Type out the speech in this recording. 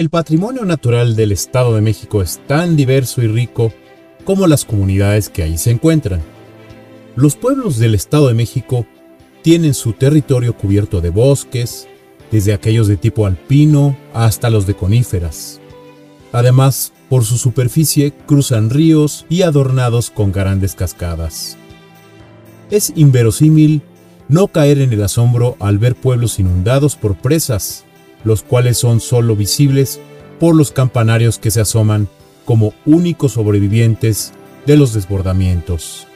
El patrimonio natural del Estado de México es tan diverso y rico como las comunidades que ahí se encuentran. Los pueblos del Estado de México tienen su territorio cubierto de bosques, desde aquellos de tipo alpino hasta los de coníferas. Además, por su superficie cruzan ríos y adornados con grandes cascadas. Es inverosímil no caer en el asombro al ver pueblos inundados por presas, los cuales son solo visibles por los campanarios que se asoman como únicos sobrevivientes de los desbordamientos.